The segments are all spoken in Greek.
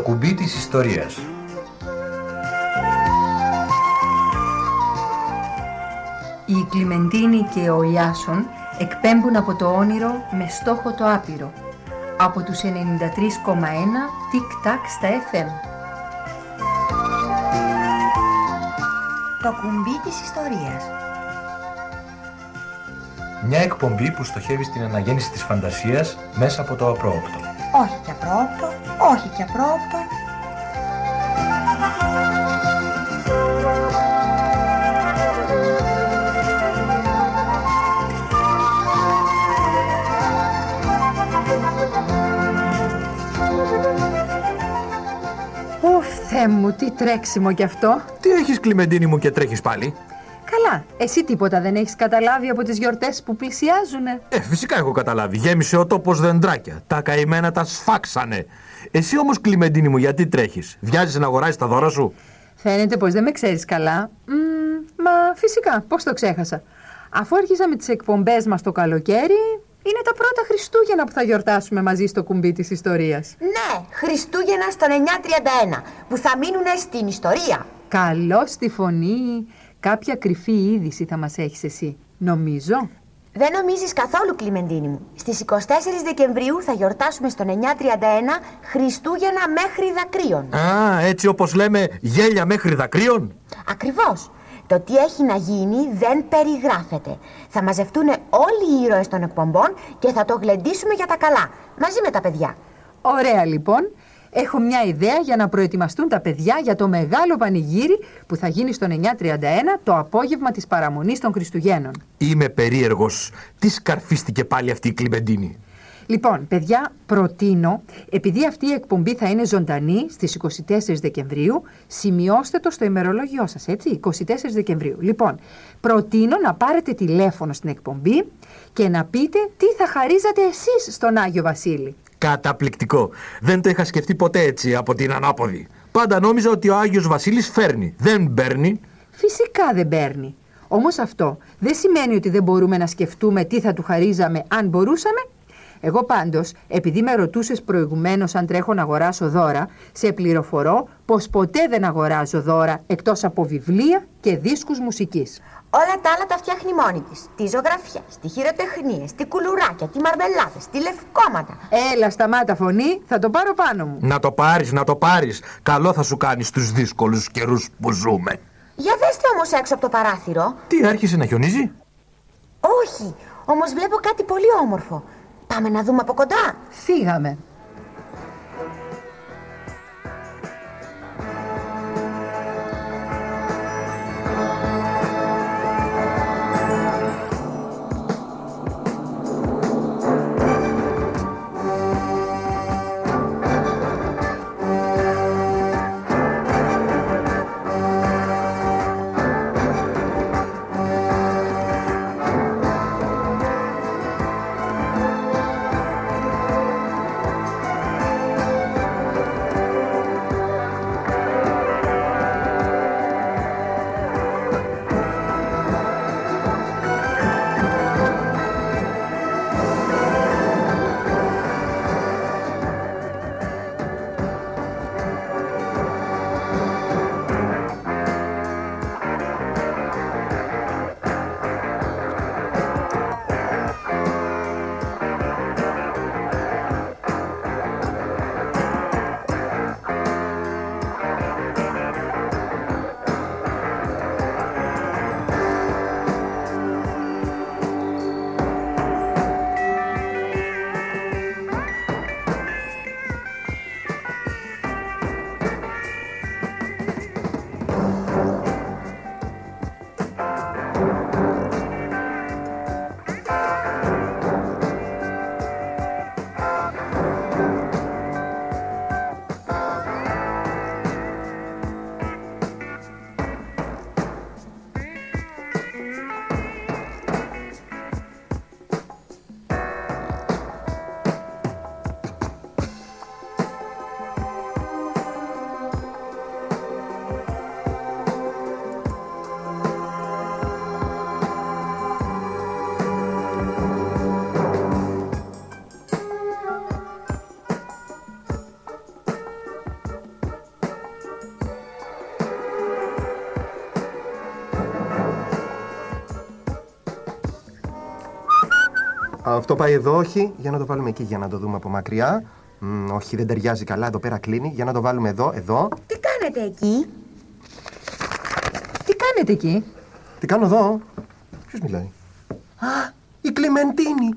Το κουμπί της ιστορίας. Η Κλιμεντίνη και ο Ιάσον εκπέμπουν από το όνειρο με στόχο το άπειρο. Από τους 93,1 τικ-τακ στα FM. Το κουμπί της ιστορίας. Μια εκπομπή που στοχεύει στην αναγέννηση της φαντασίας μέσα από το απρόοπτο. Όχι και απρόοπτο, όχι και απρόοπτο. Ουφ, Θεέ μου, τι τρέξιμο κι αυτό. Τι έχεις Κλιμεντίνη μου και τρέχεις πάλι. Καλά, εσύ τίποτα δεν έχεις καταλάβει από τις γιορτές που πλησιάζουνε. Ε, φυσικά έχω καταλάβει. Γέμισε ο τόπος δεντράκια. Τα καημένα τα σφάξανε. Εσύ όμως Κλιμεντίνη μου γιατί τρέχεις; Βιάζεις να αγοράσεις τα δώρα σου; Φαίνεται πως δεν με ξέρεις καλά. Μμ, μα φυσικά, πώς το ξέχασα. Αφού άρχισα τις εκπομπές μας το καλοκαίρι, είναι τα πρώτα Χριστούγεννα που θα γιορτάσουμε μαζί στο κουμπί της ιστορίας. Ναι, Χριστούγεννα στο 931, που θα μείνουν στην ιστορία. Καλό στη φωνή. Κάποια κρυφή είδηση θα μας έχεις εσύ. Νομίζω; Δεν νομίζεις καθόλου, Κλιμεντίνη μου. Στις 24 Δεκεμβρίου θα γιορτάσουμε στο 931 Χριστούγεννα μέχρι δακρύων. Α, έτσι όπως λέμε γέλια μέχρι δακρύων; Ακριβώς. Το τι έχει να γίνει δεν περιγράφεται. Θα μαζευτούν όλοι οι ήρωες των εκπομπών και θα το γλεντήσουμε για τα καλά, μαζί με τα παιδιά. Ωραία λοιπόν. Έχω μια ιδέα για να προετοιμαστούν τα παιδιά για το μεγάλο πανηγύρι που θα γίνει στο 931 το απόγευμα της παραμονής των Χριστουγέννων. Είμαι περίεργος. Τι σκαρφίστηκε πάλι αυτή η Κλιμεντίνη; Λοιπόν, παιδιά, προτείνω, επειδή αυτή η εκπομπή θα είναι ζωντανή στις 24 Δεκεμβρίου, σημειώστε το στο ημερολόγιό σας, έτσι, 24 Δεκεμβρίου. Λοιπόν, προτείνω να πάρετε τηλέφωνο στην εκπομπή και να πείτε τι θα χαρίζατε εσείς στον Άγιο Βασίλη. Καταπληκτικό. Δεν το είχα σκεφτεί ποτέ έτσι από την ανάποδη. Πάντα νόμιζα ότι ο Άγιος Βασίλης φέρνει. Δεν παίρνει. Φυσικά δεν παίρνει. Όμως αυτό δεν σημαίνει ότι δεν μπορούμε να σκεφτούμε τι θα του χαρίζαμε αν μπορούσαμε. Εγώ πάντως, επειδή με ρωτούσες προηγουμένως αν τρέχω να αγοράσω δώρα, σε πληροφορώ πως ποτέ δεν αγοράζω δώρα εκτός από βιβλία και δίσκους μουσικής. Όλα τα άλλα τα φτιάχνει μόνη της. Τη ζωγραφιά, τη χειροτεχνία, τη κουλουράκια, τη μαρμελάδες, τη λευκόματα. Έλα, σταμάτα φωνή, θα το πάρω πάνω μου. Να το πάρεις, να το πάρεις. Καλό θα σου κάνεις στους δύσκολους καιρούς που ζούμε. Για δέστε όμως έξω από το παράθυρο. Τι άρχισε να χιονίζει; Όχι, όμως βλέπω κάτι πολύ όμορφο. Πάμε να δούμε από κοντά. Φύγαμε. Αυτό πάει εδώ, όχι. Για να το βάλουμε εκεί, για να το δούμε από μακριά. Μ, όχι, δεν ταιριάζει καλά. Εδώ πέρα κλείνει. Για να το βάλουμε εδώ, εδώ. Τι κάνετε εκεί; Τι κάνετε εκεί; Τι κάνω εδώ; Ποιος μιλάει; Α, η Κλιμεντίνη.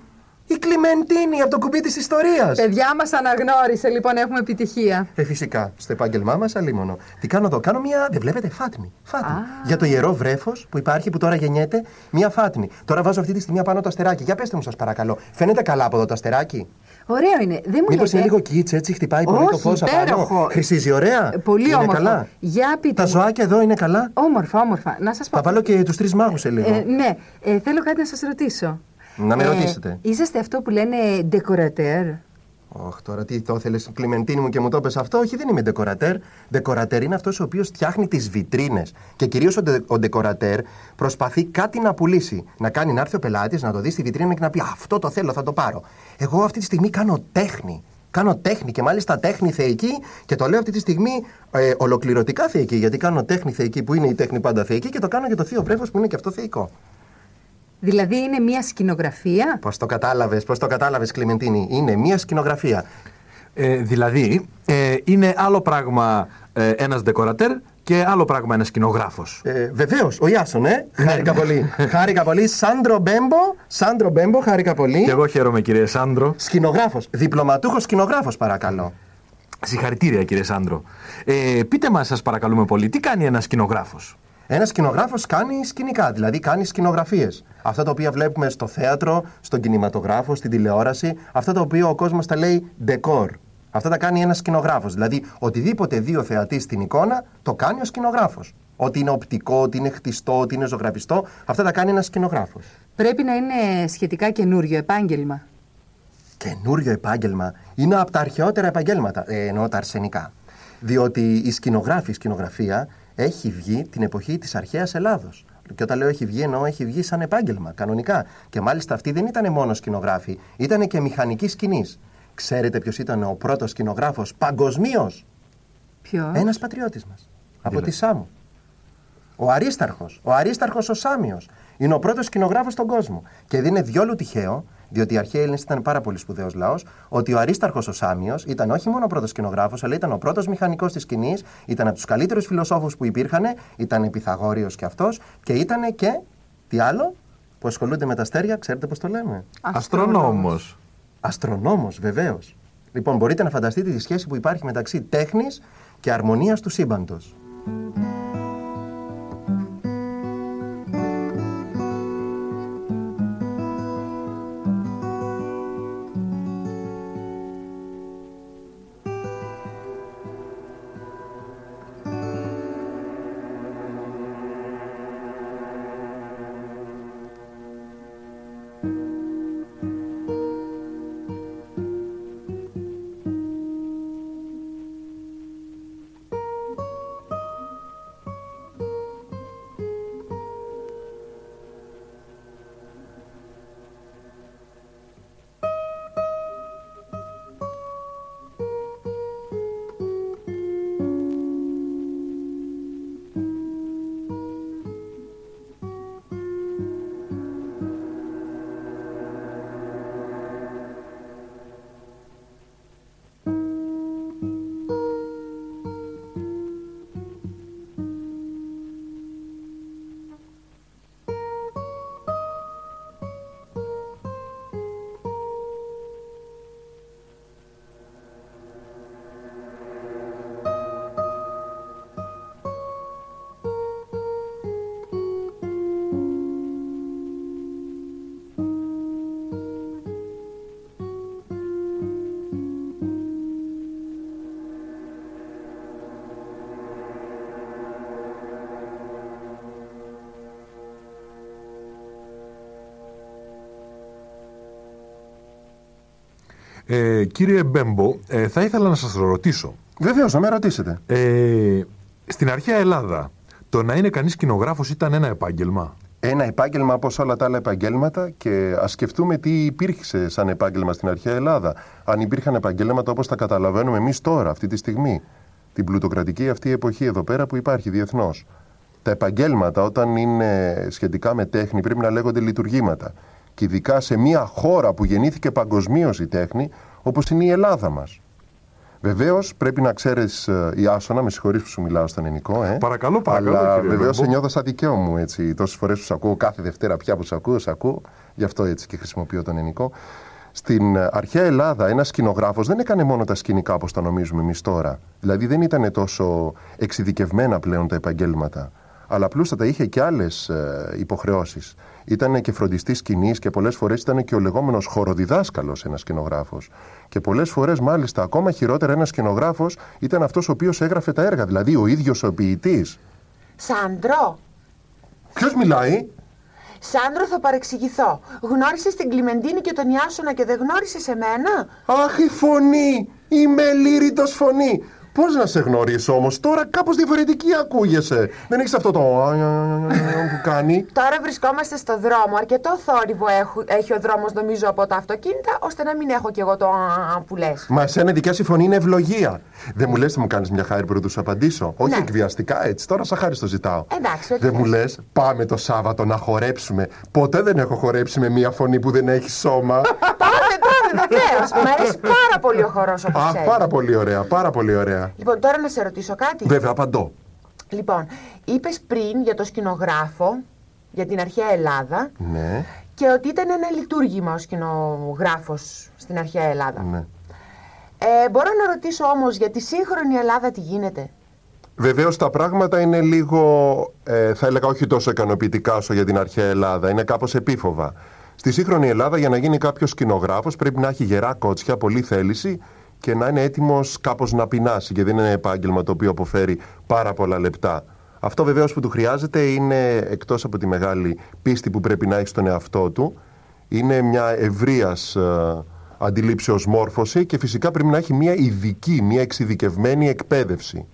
Η Κλιμεντίνη από το κουμπί της ιστορίας. Παιδιά μας αναγνώρισε, λοιπόν, έχουμε επιτυχία. Ε, φυσικά. Στο επάγγελμά μας, αλίμονο. Τι κάνω εδώ. Κάνω μια. Δεν βλέπετε, φάτνη. Φάτνη. Για το ιερό βρέφος που υπάρχει, που τώρα γεννιέται, μια φάτνη. Τώρα βάζω αυτή τη στιγμή απάνω το αστεράκι. Για πετε μου, σας παρακαλώ. Φαίνεται καλά από εδώ το αστεράκι; Ωραίο είναι. Δεν μου Μήπως λέτε; είναι λίγο κίτσε, έτσι χτυπάει πολύ το Όχι, φως υπέροχο. απάνω. Χρυσίζει, ωραία. Ε, Πολύ είναι όμορφο. καλά; Για πείτε. Τα μου. ζωάκια εδώ είναι καλά; Όμορφα, όμορφα. Να σας πω. Θα βάλω και τους τρεις μάγους σε λίγο. Ε, ναι, ε, θέλω κάτι να σας ρωτήσω. Να με ρωτήσετε. Είσαστε αυτό που λένε decorateur. Ωχ, τώρα τι το ήθελε, Κλιμεντίνη μου και μου το πες αυτό; Όχι, δεν είμαι ντεκορατέρ. Ντεκορατέρ είναι αυτός ο οποίος φτιάχνει τις βιτρίνες. Και κυρίως ο, ντε, ο ντεκορατέρ προσπαθεί κάτι να πουλήσει. Να κάνει να έρθει ο πελάτης, να το δει στη βιτρίνα και να πει Αυτό το θέλω, θα το πάρω. Εγώ αυτή τη στιγμή κάνω τέχνη. Κάνω τέχνη και μάλιστα τέχνη θεϊκή και το λέω αυτή τη στιγμή ε, ολοκληρωτικά θεϊκή. Γιατί κάνω τέχνη θεϊκή που είναι η τέχνη πάντα θεϊκή και το κάνω για το θείο βρέφος που είναι και αυτό θεϊκό. Δηλαδή είναι μια σκηνογραφία; Πώς το κατάλαβες, πώς το κατάλαβες, Κλιμεντίνη; Είναι μία σκηνογραφία. Ε, δηλαδή, ε, είναι άλλο πράγμα ε, ένας ντεκορατέρ και άλλο πράγμα ένας σκηνογράφος. Ε, Βεβαίως, ο Ιάσον, ε. Χάρηκα πολύ. χάρηκα πολύ. Σάντρο Μπέμπο, Σάντρο Μπέμπο, χάρηκα πολύ. Και εγώ χαίρομαι κύριε Σάντρο. Σκηνογράφος. Διπλωματούχος σκηνογράφος, παρακαλώ. Συγχαρητήρια κύριε Σάντρο. Ε, πείτε μας σας παρακαλούμε πολύ, τι κάνει ένας σκηνογράφος; Ένας σκηνογράφος κάνει σκηνικά, δηλαδή κάνει σκηνογραφίες. Αυτά τα οποία βλέπουμε στο θέατρο, στον κινηματογράφο, στην τηλεόραση, αυτά τα οποία ο κόσμος τα λέει ντεκόρ. Αυτά τα κάνει ένας σκηνογράφος. Δηλαδή, οτιδήποτε δει ο θεατής στην εικόνα, το κάνει ο σκηνογράφος. Ό,τι είναι οπτικό, ό,τι είναι χτιστό, ό,τι είναι ζωγραφιστό, αυτά τα κάνει ένας σκηνογράφος. Πρέπει να είναι σχετικά καινούριο επάγγελμα. Καινούριο επάγγελμα είναι από τα αρχαιότερα επαγγέλματα, ε, εννοώ τα αρσενικά. Διότι η σκηνογράφη, η σκηνογραφία έχει βγει την εποχή της αρχαίας Ελλάδος. Και όταν λέω έχει βγει, εννοώ έχει βγει σαν επάγγελμα, κανονικά. Και μάλιστα αυτοί δεν ήταν μόνο σκηνογράφοι, ήταν και μηχανικοί σκηνής. Ξέρετε ποιος ήταν ο πρώτος σκηνογράφος παγκοσμίως, Ποιος; Ένας πατριώτης μας. Από τη Σάμου. Ο Αρίσταρχος. Ο Αρίσταρχος ο Σάμιος. Είναι ο πρώτος σκηνογράφος στον κόσμο. Και δεν είναι διόλου τυχαίο, διότι οι αρχαίοι Έλληνες ήταν πάρα πολύ σπουδαίος λαός, ότι ο Αρίσταρχος ο Σάμιος ήταν όχι μόνο ο πρώτος σκηνογράφος, αλλά ήταν ο πρώτος μηχανικός της σκηνής, ήταν από τους καλύτερους φιλοσόφους που υπήρχαν, ήταν Pythagoreos κι αυτός και ήταν και. Τι άλλο, που ασχολούνται με τα αστέρια, ξέρετε πώς το λέμε; Αστρονόμος. Αστρονόμος, βεβαίως. Λοιπόν, μπορείτε να φανταστείτε τη σχέση που υπάρχει μεταξύ τέχνης και αρμονίας του σύμπαντος. Ε, κύριε Μπέμπο, ε, θα ήθελα να σας ρωτήσω. Βεβαίως, να με ρωτήσετε. Ε, στην αρχαία Ελλάδα, το να είναι κανείς σκηνογράφος ήταν ένα επάγγελμα; Ένα επάγγελμα όπω όλα τα άλλα επαγγέλματα και ας σκεφτούμε τι υπήρξε σαν επάγγελμα στην αρχαία Ελλάδα. Αν υπήρχαν επαγγέλματα όπως τα καταλαβαίνουμε εμείς τώρα, αυτή τη στιγμή. Την πλουτοκρατική αυτή εποχή εδώ πέρα που υπάρχει διεθνώς. Τα επαγγέλματα όταν είναι σχετικά με τέχνη πρέπει να λέγονται λειτουργήματα. Και ειδικά σε μια χώρα που γεννήθηκε παγκοσμίως η τέχνη, όπως είναι η Ελλάδα μας. Βεβαίως πρέπει να ξέρεις, η Άσονα, με συγχωρείς που σου μιλάω στον ελληνικό, ε. Παρακαλώ, παρακαλώ. Αλλά κύριε βεβαίως Λόμπο. νιώθω σαν δικαίω μου έτσι. Τόσες φορές που σε ακούω, κάθε Δευτέρα πια που σε ακούω, σε ακούω. Γι' αυτό έτσι και χρησιμοποιώ τον ελληνικό. Στην ε, αρχαία Ελλάδα, ένας σκηνογράφος δεν έκανε μόνο τα σκηνικά όπως τα νομίζουμε εμείς τώρα. Δηλαδή δεν ήταν τόσο εξειδικευμένα πλέον τα επαγγέλματα. Αλλά απλούστατα είχε και άλλες υποχρεώσεις. Ήταν και φροντιστής σκηνής και πολλές φορές ήταν και ο λεγόμενος χοροδιδάσκαλος ένας σκηνογράφος. Και πολλές φορές, μάλιστα, ακόμα χειρότερα, ένας σκηνογράφος ήταν αυτός ο οποίος έγραφε τα έργα. Δηλαδή ο ίδιος ο ποιητής. Σάντρο, Ποιος μιλάει, Σάντρο θα παρεξηγηθώ. Γνώρισες την Κλιμεντίνη και τον Ιάσονα και δεν γνώρισες εμένα; Αχ, η φωνή! Η μελήρητος φωνή! Πώς να σε γνωρίσω όμως, τώρα κάπως διαφορετική ακούγεσαι. Δεν έχεις αυτό το. που κάνει. Τώρα βρισκόμαστε στο δρόμο. Αρκετό θόρυβο έχου- έχει ο δρόμος, νομίζω, από τα αυτοκίνητα, ώστε να μην έχω κι εγώ το α, που λες. Μα εσένα η δικιά σου φωνή είναι ευλογία. Δεν μου λες, θα μου κάνεις μια χάρη πρωτού σου απαντήσω. Όχι Ναι. εκβιαστικά έτσι, τώρα σαν χάρη το ζητάω. Εντάξει, ό,τι Δεν μου θες. λες, πάμε το Σάββατο να χορέψουμε. Ποτέ δεν έχω χορέψει με μια φωνή που δεν έχει σώμα. Πάμε, πάμε, βεβαίως. Μ' αρέσει πάρα πολύ ο χορός όπως Α, πάρα πολύ ωραία, πάρα πολύ ωραία. Λοιπόν, τώρα να σε ρωτήσω κάτι. Βέβαια, απαντώ. Λοιπόν, είπες πριν για το σκηνογράφο, για την αρχαία Ελλάδα, Ναι, και ότι ήταν ένα λειτουργήμα ο σκηνογράφος στην αρχαία Ελλάδα. ναι. Ε, μπορώ να ρωτήσω όμως για τη σύγχρονη Ελλάδα τι γίνεται; Βεβαίως τα πράγματα είναι λίγο, ε, θα έλεγα όχι τόσο ικανοποιητικά όσο για την αρχαία Ελλάδα. Είναι κάπως επίφοβα. Στη σύγχρονη Ελλάδα, για να γίνει κάποιος σκηνογράφος, πρέπει να έχει γερά κότσια, πολλή θέληση και να είναι έτοιμος κάπως να πεινάσει. Και δεν είναι ένα επάγγελμα το οποίο αποφέρει πάρα πολλά λεπτά. Αυτό βεβαίως που του χρειάζεται είναι εκτός από τη μεγάλη πίστη που πρέπει να έχει στον εαυτό του. Είναι μια ευρείας αντιλήψεως μόρφωση και φυσικά πρέπει να έχει μια ειδική, μια εξειδικευμένη εκπαίδευση.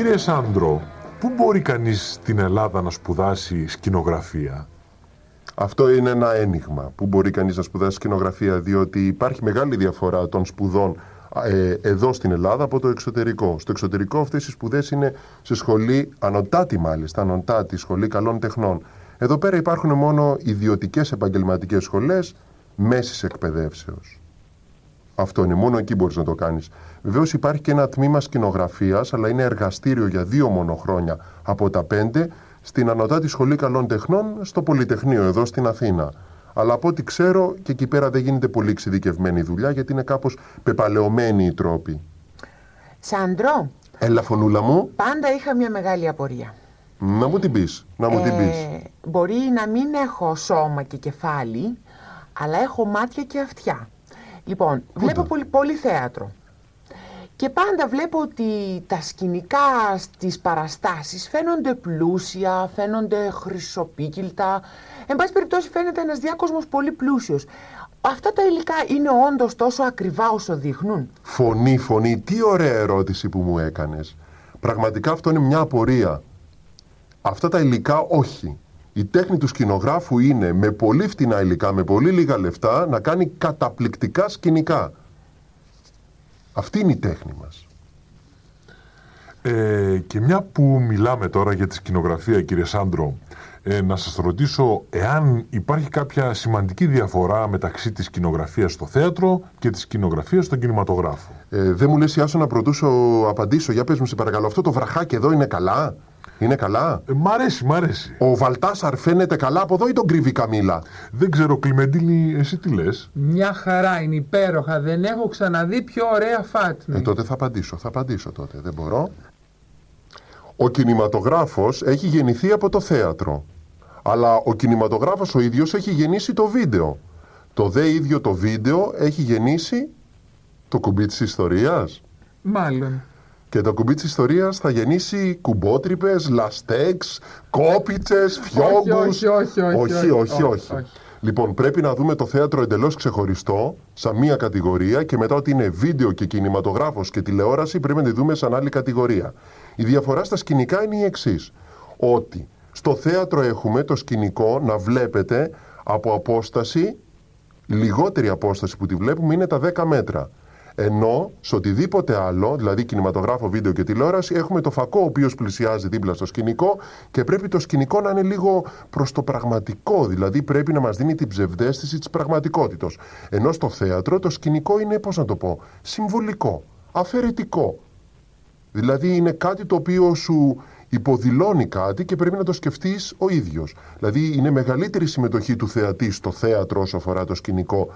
Κύριε Σάντρο, πού μπορεί κανείς στην Ελλάδα να σπουδάσει σκηνογραφία; Αυτό είναι ένα ένιγμα που μπορεί κανείς να σπουδάσει σκηνογραφία διότι υπάρχει μεγάλη διαφορά των σπουδών ε, εδώ στην Ελλάδα από το εξωτερικό. Στο εξωτερικό αυτές οι σπουδές είναι σε σχολή ανωτάτη μάλιστα, ανωτάτη σχολή καλών τεχνών. Εδώ πέρα υπάρχουν μόνο ιδιωτικές επαγγελματικές σχολές μέσης εκπαιδεύσεως. Αυτό είναι, μόνο εκεί μπορείς να το κάνεις. Βεβαίως υπάρχει και ένα τμήμα σκηνογραφίας, αλλά είναι εργαστήριο για δύο μόνο χρόνια από τα πέντε στην Ανωτάτη Σχολή Καλών Τεχνών στο Πολυτεχνείο εδώ στην Αθήνα. Αλλά από ό,τι ξέρω και εκεί πέρα δεν γίνεται πολύ εξειδικευμένη δουλειά γιατί είναι κάπως πεπαλαιωμένοι οι τρόποι. Σάντρο, Έλα φωνούλα μου, πάντα είχα μια μεγάλη απορία. να μου την πεις, να μου την πεις. Ε, μπορεί να μην έχω σώμα και κεφάλι, αλλά έχω μάτια και αυτιά. Λοιπόν, βλέπω πολύ, πολύ θέατρο. Και πάντα βλέπω ότι τα σκηνικά στις παραστάσεις φαίνονται πλούσια, φαίνονται χρυσοπίκυλτα. Εν πάση περιπτώσει φαίνεται ένας διάκοσμος πολύ πλούσιος. Αυτά τα υλικά είναι όντως τόσο ακριβά όσο δείχνουν; Φωνή, φωνή, τι ωραία ερώτηση που μου έκανες. Πραγματικά αυτό είναι μια απορία. Αυτά τα υλικά όχι. Η τέχνη του σκηνογράφου είναι με πολύ φτηνά υλικά, με πολύ λίγα λεφτά, να κάνει καταπληκτικά σκηνικά. Αυτή είναι η τέχνη μας. Ε, και μια που μιλάμε τώρα για τη σκηνογραφία, κύριε Σάντρο, ε, να σας ρωτήσω εάν υπάρχει κάποια σημαντική διαφορά μεταξύ της σκηνογραφίας στο θέατρο και της σκηνογραφίας στον κινηματογράφο; Ε, δεν μου λες Ιάσο να πρωτούσω απαντήσω. Για πες μου σε παρακαλώ, αυτό το βραχάκι εδώ είναι καλά; Είναι καλά; Ε, μ' αρέσει, μ' αρέσει. Ο Βαλτάσαρ φαίνεται καλά από εδώ ή τον κρύβει η Καμίλα; Δεν ξέρω, Κλιμεντίνη, εσύ τι λες; Μια χαρά είναι υπέροχα. Δεν έχω ξαναδεί πιο ωραία φάτνη. Ε, τότε θα απαντήσω, θα απαντήσω τότε. Δεν μπορώ. Ο κινηματογράφος έχει γεννηθεί από το θέατρο. Αλλά ο κινηματογράφος ο ίδιος έχει γεννήσει το βίντεο. Το δε ίδιο το βίντεο έχει γεννήσει το κουμπί της ιστορίας; Μάλλον. Και το κουμπί της ιστορίας θα γεννήσει κουμπότρυπες, λαστέξ, κόπιτσες, φιόγκους. όχι, όχι, όχι, όχι, όχι, όχι, όχι. όχι. Λοιπόν, πρέπει να δούμε το θέατρο εντελώς ξεχωριστό, σαν μία κατηγορία και μετά ότι είναι βίντεο και κινηματογράφος και τηλεόραση πρέπει να τη δούμε σαν άλλη κατηγορία. Η διαφορά στα σκηνικά είναι η εξής. Ότι στο θέατρο έχουμε το σκηνικό να βλέπετε από απόσταση, λιγότερη απόσταση που τη βλέπουμε είναι τα 10 μέτρα. Ενώ σε οτιδήποτε άλλο, δηλαδή κινηματογράφο, βίντεο και τηλεόραση, έχουμε το φακό ο οποίος πλησιάζει δίπλα στο σκηνικό και πρέπει το σκηνικό να είναι λίγο προς το πραγματικό, δηλαδή πρέπει να μας δίνει την ψευδέστηση της πραγματικότητα. Ενώ στο θέατρο το σκηνικό είναι, πώς να το πω, συμβολικό, αφαιρετικό. Δηλαδή είναι κάτι το οποίο σου υποδηλώνει κάτι και πρέπει να το σκεφτείς ο ίδιος. Δηλαδή είναι μεγαλύτερη συμμετοχή του θεατή στο θέατρο όσο αφορά το σκηνικό,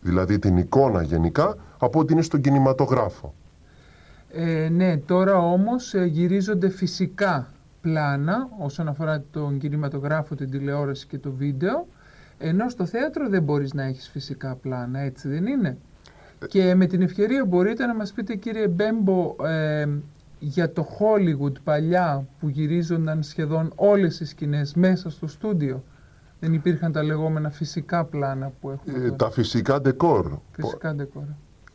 δηλαδή την εικόνα γενικά, από ότι είναι στον κινηματογράφο. Ε, ναι, τώρα όμως ε, γυρίζονται φυσικά πλάνα όσον αφορά τον κινηματογράφο, την τηλεόραση και το βίντεο, ενώ στο θέατρο δεν μπορείς να έχεις φυσικά πλάνα, έτσι δεν είναι; Και με την ευκαιρία μπορείτε να μας πείτε κύριε Μπέμπο ε, για το Hollywood παλιά που γυρίζονταν σχεδόν όλες οι σκηνές μέσα στο στούντιο. Δεν υπήρχαν τα λεγόμενα φυσικά πλάνα που έχουμε Ε, τώρα. τα φυσικά ντεκόρ. Φυσικά ντεκόρ.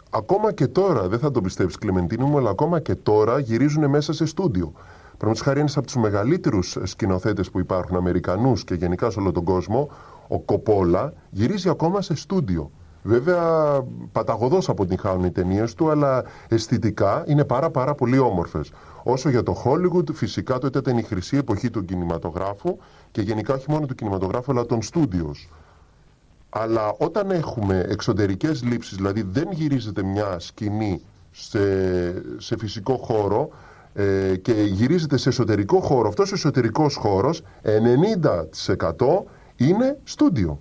Ακόμα και τώρα, δεν θα το πιστέψεις Κλεμεντίνη μου, αλλά ακόμα και τώρα γυρίζουν μέσα σε στούντιο. Παραδείγματος χάρη, ένας από τους μεγαλύτερους σκηνοθέτες που υπάρχουν, Αμερικανούς και γενικά σε όλο τον κόσμο, ο Κοπόλα, γυρίζει ακόμα σε στούντιο. Βέβαια, παταγωδός αποτυγχάνουν οι ταινίες του, αλλά αισθητικά είναι πάρα, πάρα πολύ όμορφες. Όσο για το Hollywood, φυσικά τότε ήταν η χρυσή εποχή του κινηματογράφου και γενικά όχι μόνο του κινηματογράφου, αλλά των στούντιος. Αλλά όταν έχουμε εξωτερικές λήψεις, δηλαδή δεν γυρίζεται μια σκηνή σε, σε φυσικό χώρο ε, και γυρίζεται σε εσωτερικό χώρο, αυτός ο εσωτερικός χώρος 90% είναι στούντιο.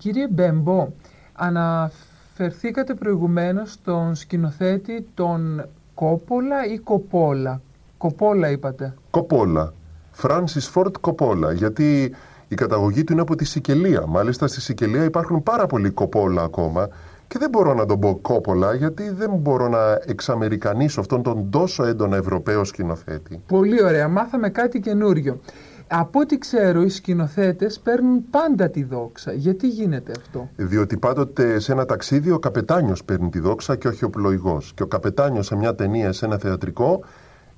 Κύριε Μπέμπο, αναφερθήκατε προηγουμένως στον σκηνοθέτη τον Κόπολα ή Κοπόλα; Κοπόλα είπατε. Κοπόλα. Φράνσις Φόρτ Κοπόλα. Γιατί η καταγωγή του είναι από τη Σικελία. Μάλιστα στη Σικελία υπάρχουν πάρα πολλοί Κοπόλα ακόμα. Και δεν μπορώ να τον πω Κόπολα γιατί δεν μπορώ να εξαμερικανίσω αυτόν τον τόσο έντονα Ευρωπαίο σκηνοθέτη. Πολύ ωραία. Μάθαμε κάτι καινούριο. Από ό,τι ξέρω, οι σκηνοθέτες παίρνουν πάντα τη δόξα. Γιατί γίνεται αυτό; Διότι πάντοτε σε ένα ταξίδι ο καπετάνιος παίρνει τη δόξα και όχι ο πλοηγός. Και ο καπετάνιος σε μια ταινία, σε ένα θεατρικό,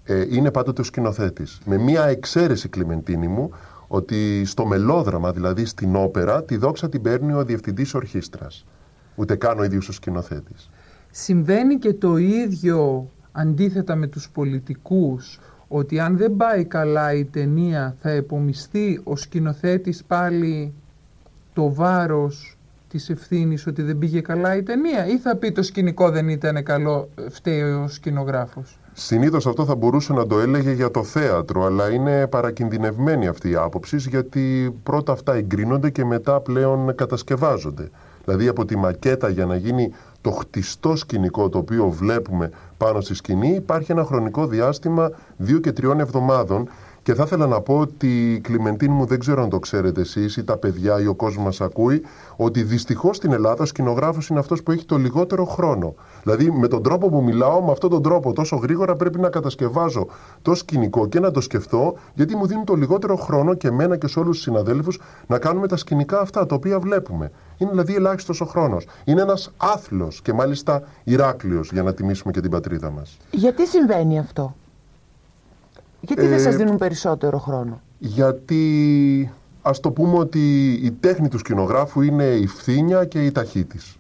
ε, είναι πάντοτε ο σκηνοθέτης. Με μια εξαίρεση, Κλιμεντίνη μου, ότι στο μελόδραμα, δηλαδή στην όπερα, τη δόξα την παίρνει ο διευθυντής ορχήστρας. Ούτε καν ο ίδιος ο σκηνοθέτης. Συμβαίνει και το ίδιο αντίθετα με τους πολιτικούς ότι αν δεν πάει καλά η ταινία θα επομιστεί ο σκηνοθέτης πάλι το βάρος της ευθύνης ότι δεν πήγε καλά η ταινία ή θα πει το σκηνικό δεν ήταν καλό, φταίει ο σκηνογράφος. Συνήθως αυτό θα μπορούσε να το έλεγε για το θέατρο, αλλά είναι παρακινδυνευμένη αυτή η άποψη γιατί πρώτα αυτά εγκρίνονται και μετά πλέον κατασκευάζονται. Δηλαδή από τη μακέτα για να γίνει το χτιστό σκηνικό το οποίο βλέπουμε πάνω στη σκηνή υπάρχει ένα χρονικό διάστημα δύο και τριών εβδομάδων και θα ήθελα να πω ότι, Κλιμεντίν μου, δεν ξέρω αν το ξέρετε εσείς ή τα παιδιά ή ο κόσμος μας ακούει, ότι δυστυχώς στην Ελλάδα ο σκηνογράφος είναι αυτός που έχει το λιγότερο χρόνο. Δηλαδή, με τον τρόπο που μιλάω, με αυτόν τον τρόπο τόσο γρήγορα πρέπει να κατασκευάζω το σκηνικό και να το σκεφτώ, γιατί μου δίνει το λιγότερο χρόνο και εμένα και σε όλους τους συναδέλφους να κάνουμε τα σκηνικά αυτά τα οποία βλέπουμε. Είναι δηλαδή ελάχιστος ο χρόνος. Είναι ένας άθλος και μάλιστα Ηράκλειος για να τιμήσουμε και την πατρίδα μας. Γιατί συμβαίνει αυτό; Γιατί δεν Ε, σας δίνουν περισσότερο χρόνο; Γιατί ας το πούμε ότι η τέχνη του σκηνογράφου είναι η φθήνια και η ταχύτης.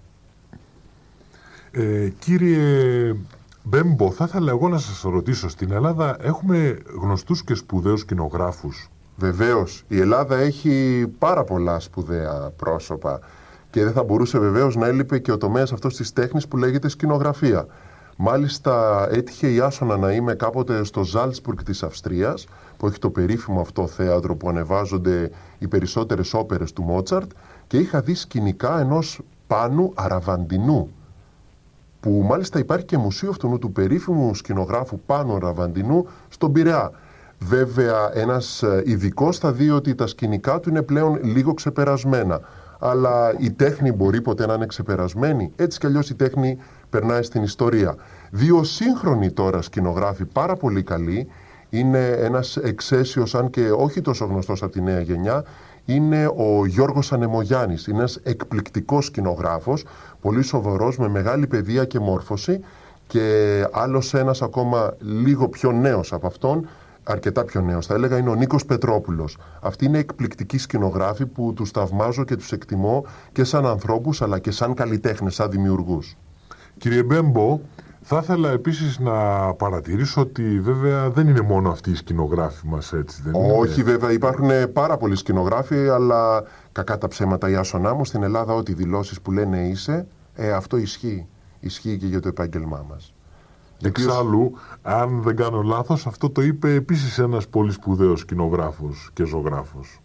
Ε, κύριε Μπέμπο, θα ήθελα εγώ να σας ρωτήσω. Στην Ελλάδα έχουμε γνωστούς και σπουδαίους σκηνογράφους; Βεβαίως, η Ελλάδα έχει πάρα πολλά σπουδαία πρόσωπα και δεν θα μπορούσε βεβαίως να έλειπε και ο τομέας αυτός της τέχνης που λέγεται σκηνογραφία. Μάλιστα έτυχε η Άσονα να είμαι κάποτε στο Ζάλτσπουργκ της Αυστρίας που έχει το περίφημο αυτό θέατρο που ανεβάζονται οι περισσότερες όπερες του Μότσαρτ και είχα δει σκηνικά ενός πάνου αραβαντινού που μάλιστα υπάρχει και μουσείο αυτού του περίφημου σκηνογράφου Πάνου Αραβαντινού στον Πειραιά. Βέβαια, ένας ε, ειδικός θα δει ότι τα σκηνικά του είναι πλέον λίγο ξεπερασμένα. Αλλά η τέχνη μπορεί ποτέ να είναι ξεπερασμένη. Έτσι κι αλλιώς η τέχνη περνάει στην ιστορία. Δύο σύγχρονοι τώρα σκηνογράφοι πάρα πολύ καλοί. Είναι ένας εξαίσιος, αν και όχι τόσο γνωστός από τη νέα γενιά, είναι ο Γιώργος Ανεμογιάννης. Είναι ένας εκπληκτικός σκηνογράφος, πολύ σοβαρός, με μεγάλη παιδεία και μόρφωση και άλλος ένας ακόμα λίγο πιο νέος από αυτόν, αρκετά πιο νέος θα έλεγα, είναι ο Νίκος Πετρόπουλος. Αυτοί είναι εκπληκτικοί σκηνογράφοι που τους θαυμάζω και τους εκτιμώ και σαν ανθρώπους αλλά και σαν καλλιτέχνες, σαν δημιουργούς. Κύριε Μπέμπο, θα ήθελα επίσης να παρατηρήσω ότι βέβαια δεν είναι μόνο αυτοί οι σκηνογράφοι μας έτσι, δεν είναι; Όχι βέβαια υπάρχουν πάρα πολλοί σκηνογράφοι αλλά κακά τα ψέματα η άσονά μου στην Ελλάδα ό,τι δηλώσεις που λένε είσαι ε, αυτό ισχύει. Ισχύει και για το επάγγελμά μας. Εξάλλου, αν δεν κάνω λάθος, αυτό το είπε επίσης ένας πολύ σπουδαίος σκηνογράφος και ζωγράφος.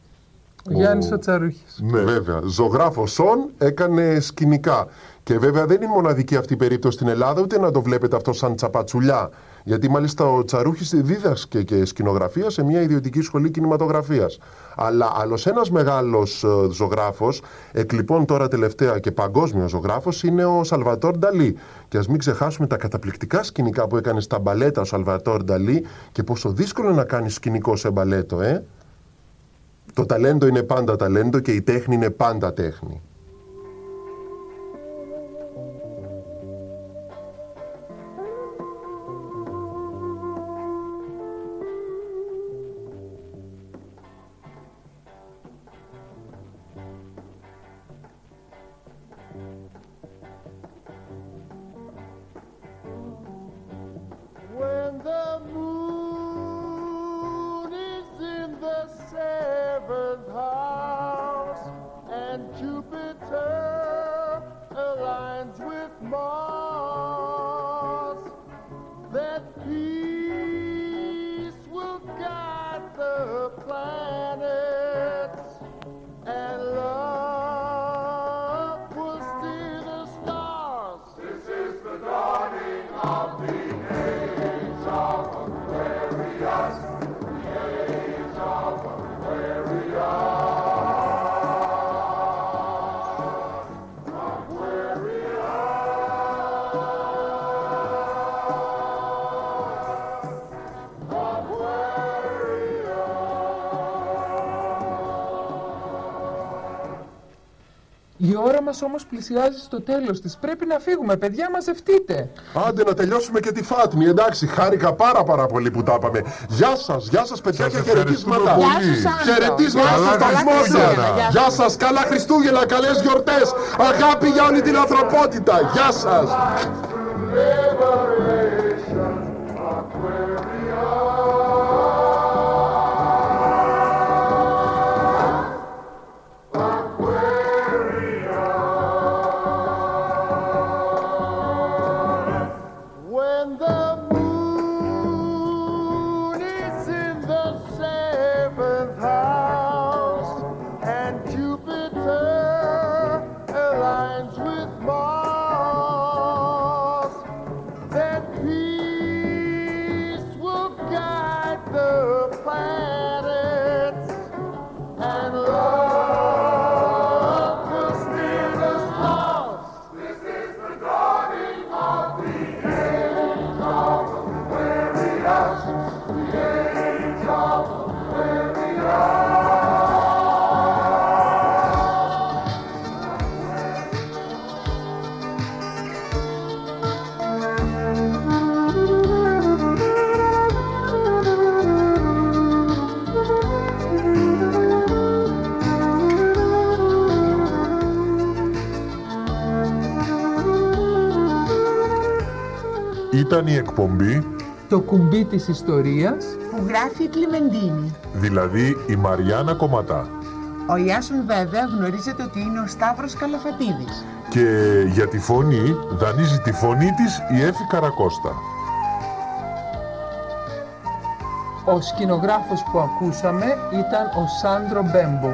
Ο Γιάννης ο Τσαρούχης. Ναι. Βέβαια. Ζωγράφος Σον έκανε σκηνικά. Και βέβαια δεν είναι μοναδική αυτή η περίπτωση στην Ελλάδα, ούτε να το βλέπετε αυτό σαν τσαπατσουλιά. Γιατί μάλιστα ο Τσαρούχης δίδασκε και σκηνογραφία σε μια ιδιωτική σχολή κινηματογραφίας. Αλλά άλλος ένας μεγάλος ζωγράφος, εκλειπών τώρα τελευταία και παγκόσμιος ζωγράφος, είναι ο Σαλβατόρ Νταλή. Και ας μην ξεχάσουμε τα καταπληκτικά σκηνικά που έκανε στα μπαλέτα ο Σαλβατόρ Νταλή και πόσο δύσκολο να κάνει σκηνικό σε μπαλέτο, ε. Το ταλέντο είναι πάντα ταλέντο και η τέχνη είναι πάντα τέχνη. Η ώρα μας όμως πλησιάζει στο τέλος της. Πρέπει να φύγουμε. Παιδιά, μαζευτείτε. Άντε να τελειώσουμε και τη Φάτμη. Εντάξει, χάρηκα πάρα πάρα πολύ που τα είπαμε. Γεια σας, γεια σας παιδιά Σας και ευχαριστούμε χαιρετίσματα. πολύ. Γεια σου, Σάντρο. Χαιρετίσματα Καλά στους Χριστούγεννα. Χριστούγεννα. Γεια σας, καλά Χριστούγεννα, καλές γιορτές. Αγάπη για όλη την ανθρωπότητα. Γεια σας. Ήταν η εκπομπή, Το κουμπί της ιστορίας. Που γράφει η Κλιμεντίνη. δηλαδή η Μαριάννα Κομματά. Ο Ιάσον βέβαια γνωρίζετε ότι είναι ο Σταύρος Καλαφατίδης. Και για τη φωνή δανείζει τη φωνή της η Έφη Καρακώστα. Ο σκηνογράφος που ακούσαμε ήταν ο Σάντρο Μπέμπο.